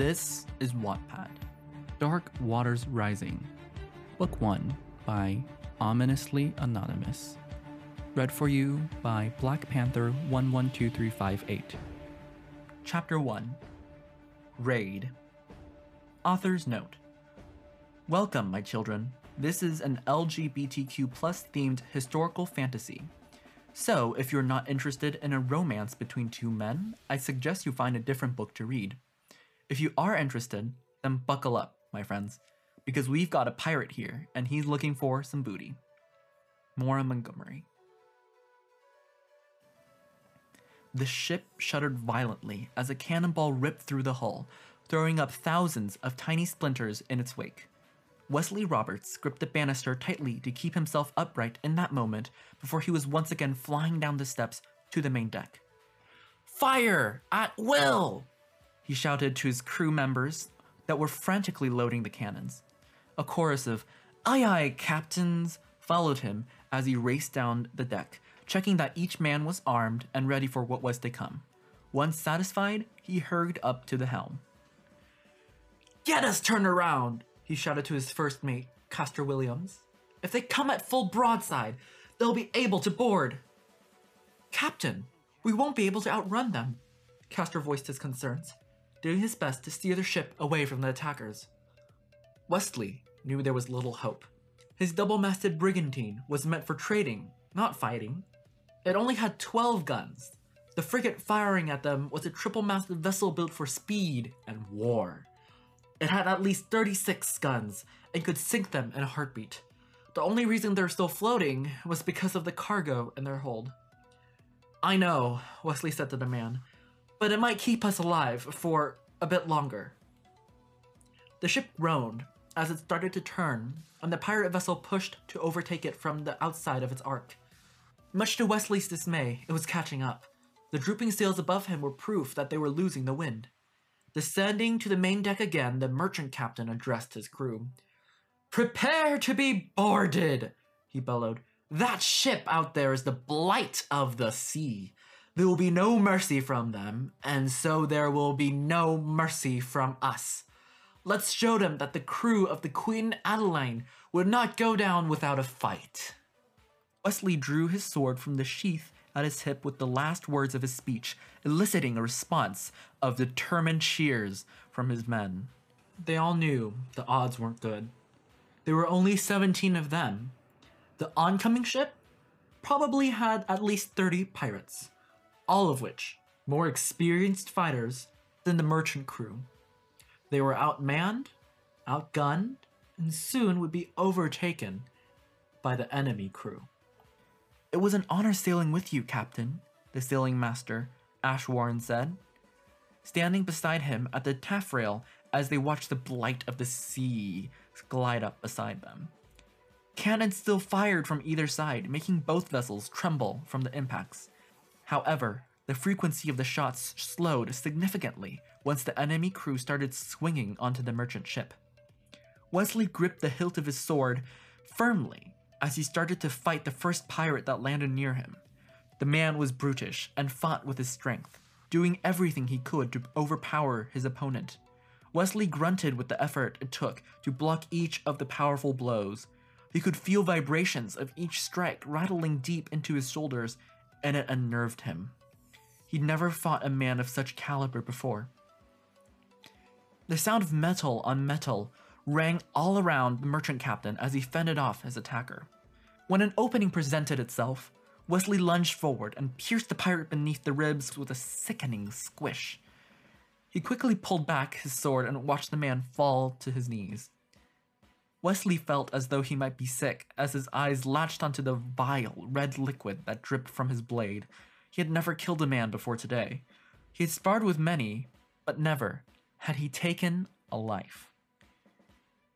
This is Wattpad Dark Waters Rising, Book 1 by Ominously Anonymous. Read for you by Black Panther 112358. Chapter 1 Raid. Author's Note Welcome, my children. This is an LGBTQ plus themed historical fantasy. So, if you're not interested in a romance between two men, I suggest you find a different book to read. If you are interested, then buckle up, my friends, because we've got a pirate here and he's looking for some booty. Maura Montgomery. The ship shuddered violently as a cannonball ripped through the hull, throwing up thousands of tiny splinters in its wake. Wesley Roberts gripped the banister tightly to keep himself upright in that moment before he was once again flying down the steps to the main deck. Fire at will! He shouted to his crew members that were frantically loading the cannons. A chorus of Aye aye, captains followed him as he raced down the deck, checking that each man was armed and ready for what was to come. Once satisfied, he hurried up to the helm. Get us turned around, he shouted to his first mate, Castor Williams. If they come at full broadside, they'll be able to board. Captain, we won't be able to outrun them, Castor voiced his concerns, doing his best to steer the ship away from the attackers. Wesley knew there was little hope. His double masted brigantine was meant for trading, not fighting. It only had 12 guns. The frigate firing at them was a triple masted vessel built for speed and war. It had at least 36 guns and could sink them in a heartbeat. The only reason they're still floating was because of the cargo in their hold. I know, Wesley said to the man, but it might keep us alive for a bit longer. The ship groaned as it started to turn, and the pirate vessel pushed to overtake it from the outside of its arc. Much to Wesley's dismay, it was catching up. The drooping sails above him were proof that they were losing the wind. Descending to the main deck again, the merchant captain addressed his crew. Prepare to be boarded, he bellowed. That ship out there is the blight of the sea. There will be no mercy from them, and so there will be no mercy from us. Let's show them that the crew of the Queen Adeline would not go down without a fight. Wesley drew his sword from the sheath at his hip with the last words of his speech, eliciting a response of determined cheers from his men. They all knew the odds weren't good. There were only 17 of them. The oncoming ship probably had at least 30 pirates, all of which more experienced fighters than the merchant crew. They were outmanned, outgunned, and soon would be overtaken by the enemy crew. It was an honor sailing with you, Captain, the sailing master, Ash Warren said, standing beside him at the taffrail as they watched the blight of the sea glide up beside them. Cannon still fired from either side, making both vessels tremble from the impacts. However, the frequency of the shots slowed significantly once the enemy crew started swinging onto the merchant ship. Wesley gripped the hilt of his sword firmly as he started to fight the first pirate that landed near him. The man was brutish and fought with his strength, doing everything he could to overpower his opponent. Wesley grunted with the effort it took to block each of the powerful blows. He could feel vibrations of each strike rattling deep into his shoulders, and it unnerved him. He'd never fought a man of such caliber before. The sound of metal on metal rang all around the merchant captain as he fended off his attacker. When an opening presented itself, Wesley lunged forward and pierced the pirate beneath the ribs with a sickening squish. He quickly pulled back his sword and watched the man fall to his knees. Wesley felt as though he might be sick as his eyes latched onto the vile red liquid that dripped from his blade. He had never killed a man before today. He had sparred with many, but never had he taken a life.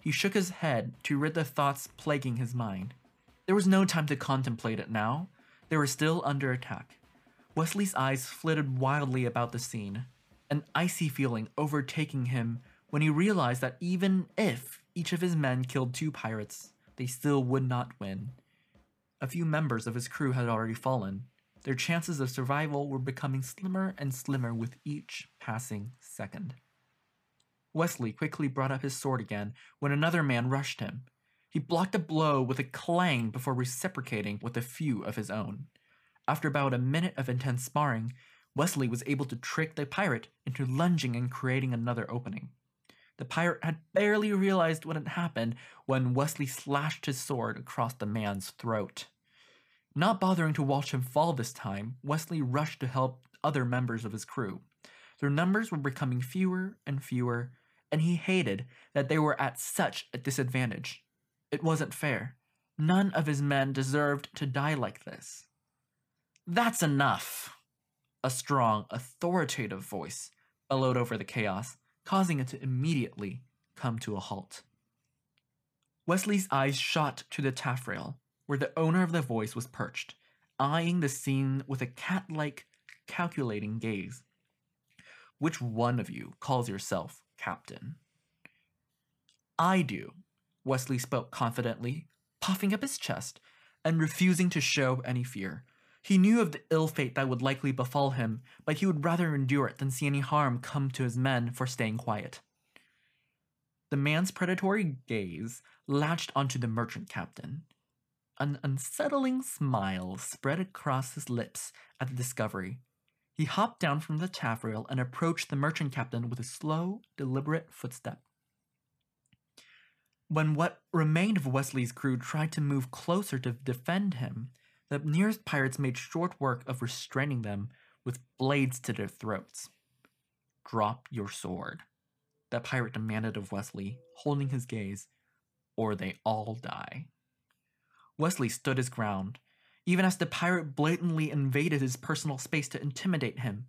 He shook his head to rid the thoughts plaguing his mind. There was no time to contemplate it now. They were still under attack. Wesley's eyes flitted wildly about the scene, an icy feeling overtaking him when he realized that even if each of his men killed two pirates, they still would not win. A few members of his crew had already fallen. Their chances of survival were becoming slimmer and slimmer with each passing second. Wesley quickly brought up his sword again when another man rushed him. He blocked a blow with a clang before reciprocating with a few of his own. After about a minute of intense sparring, Wesley was able to trick the pirate into lunging and creating another opening. The pirate had barely realized what had happened when Wesley slashed his sword across the man's throat. Not bothering to watch him fall this time, Wesley rushed to help other members of his crew. Their numbers were becoming fewer and fewer, and he hated that they were at such a disadvantage. It wasn't fair. None of his men deserved to die like this. That's enough! A strong, authoritative voice bellowed over the chaos, causing it to immediately come to a halt. Wesley's eyes shot to the taffrail, where the owner of the voice was perched, eyeing the scene with a cat like, calculating gaze. Which one of you calls yourself captain? I do, Wesley spoke confidently, puffing up his chest and refusing to show any fear. He knew of the ill fate that would likely befall him, but he would rather endure it than see any harm come to his men for staying quiet. The man's predatory gaze latched onto the merchant captain. An unsettling smile spread across his lips at the discovery. He hopped down from the taffrail and approached the merchant captain with a slow, deliberate footstep. When what remained of Wesley's crew tried to move closer to defend him, the nearest pirates made short work of restraining them with blades to their throats. Drop your sword, the pirate demanded of Wesley, holding his gaze, or they all die. Wesley stood his ground, even as the pirate blatantly invaded his personal space to intimidate him.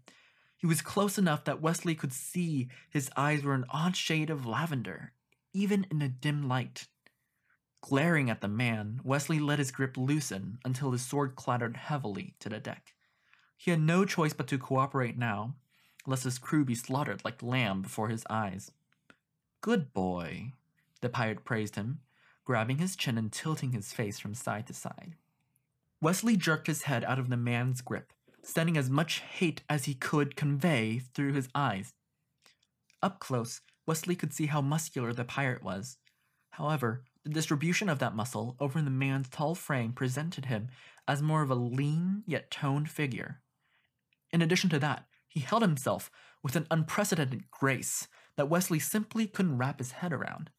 He was close enough that Wesley could see his eyes were an odd shade of lavender, even in a dim light. Glaring at the man, Wesley let his grip loosen until his sword clattered heavily to the deck. He had no choice but to cooperate now, lest his crew be slaughtered like lamb before his eyes. Good boy, the pirate praised him, grabbing his chin and tilting his face from side to side. Wesley jerked his head out of the man's grip, sending as much hate as he could convey through his eyes. Up close, Wesley could see how muscular the pirate was. However, the distribution of that muscle over the man's tall frame presented him as more of a lean yet toned figure. In addition to that, he held himself with an unprecedented grace that Wesley simply couldn't wrap his head around.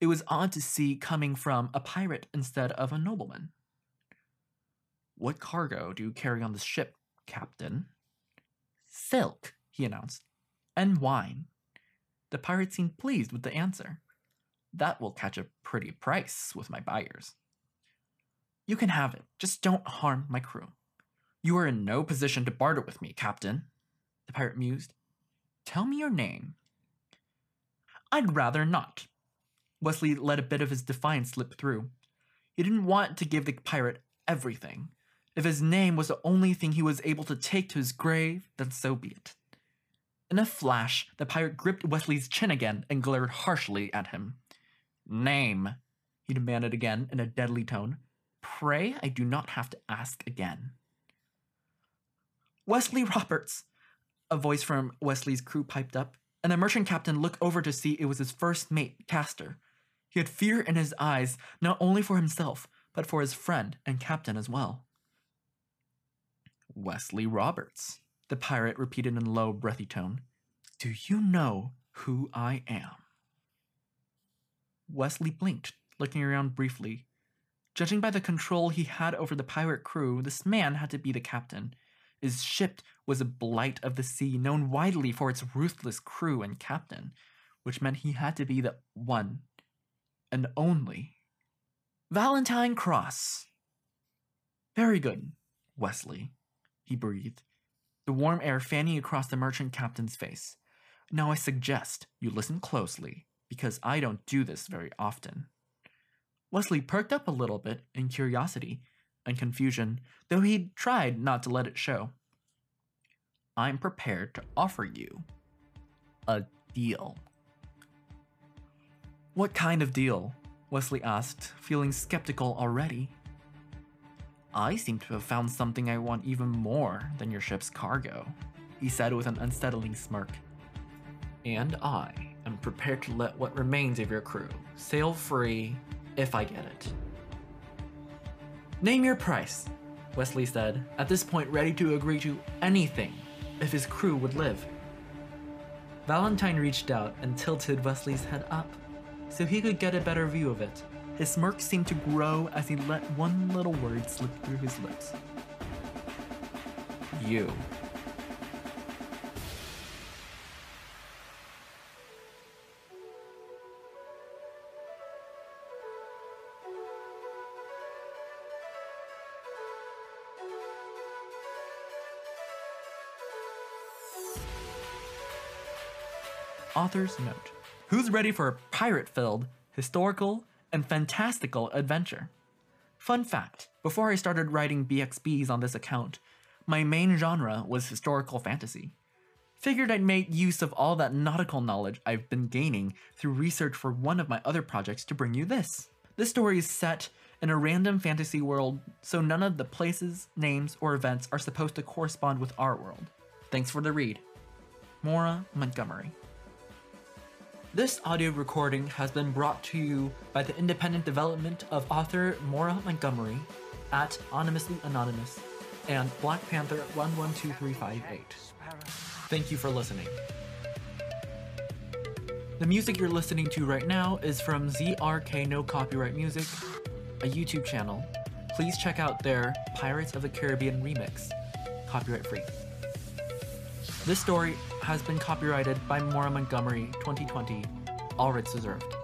It was odd to see coming from a pirate instead of a nobleman. What cargo do you carry on this ship, Captain? Silk, he announced, and wine. The pirate seemed pleased with the answer. That will catch a pretty price with my buyers. You can have it, just don't harm my crew. You are in no position to barter with me, Captain, the pirate mused. Tell me your name. I'd rather not. Wesley let a bit of his defiance slip through. He didn't want to give the pirate everything. If his name was the only thing he was able to take to his grave, then so be it. In a flash, the pirate gripped Wesley's chin again and glared harshly at him. Name, he demanded again in a deadly tone. Pray I do not have to ask again. Wesley Roberts, a voice from Wesley's crew piped up, and the merchant captain looked over to see it was his first mate, Castor. He had fear in his eyes, not only for himself, but for his friend and captain as well. Wesley Roberts, the pirate repeated in a low, breathy tone. Do you know who I am? Wesley blinked, looking around briefly. Judging by the control he had over the pirate crew, this man had to be the captain. His ship was a blight of the sea, known widely for its ruthless crew and captain, which meant he had to be the one and only. Valentine Cross. Very good, Wesley he breathed, the warm air fanning across the merchant captain's face. Now I suggest you listen closely, because I don't do this very often. Wesley perked up a little bit in curiosity and confusion, though he'd tried not to let it show. I'm prepared to offer you a deal. What kind of deal? Wesley asked, feeling skeptical already. I seem to have found something I want even more than your ship's cargo, he said with an unsettling smirk. And I and prepare to let what remains of your crew sail free if I get it. Name your price, Wesley said, at this point ready to agree to anything if his crew would live. Valentine reached out and tilted Wesley's head up so he could get a better view of it. His smirk seemed to grow as he let one little word slip through his lips. You. Author's note Who's ready for a pirate filled, historical, and fantastical adventure? Fun fact before I started writing BXBs on this account, my main genre was historical fantasy. Figured I'd make use of all that nautical knowledge I've been gaining through research for one of my other projects to bring you this. This story is set in a random fantasy world, so none of the places, names, or events are supposed to correspond with our world. Thanks for the read. Maura Montgomery. This audio recording has been brought to you by the independent development of author Maura Montgomery at Anonymously Anonymous and Black Panther 112358. Thank you for listening. The music you're listening to right now is from ZRK No Copyright Music, a YouTube channel. Please check out their Pirates of the Caribbean remix, copyright free. This story has been copyrighted by Maura Montgomery 2020, all rights reserved.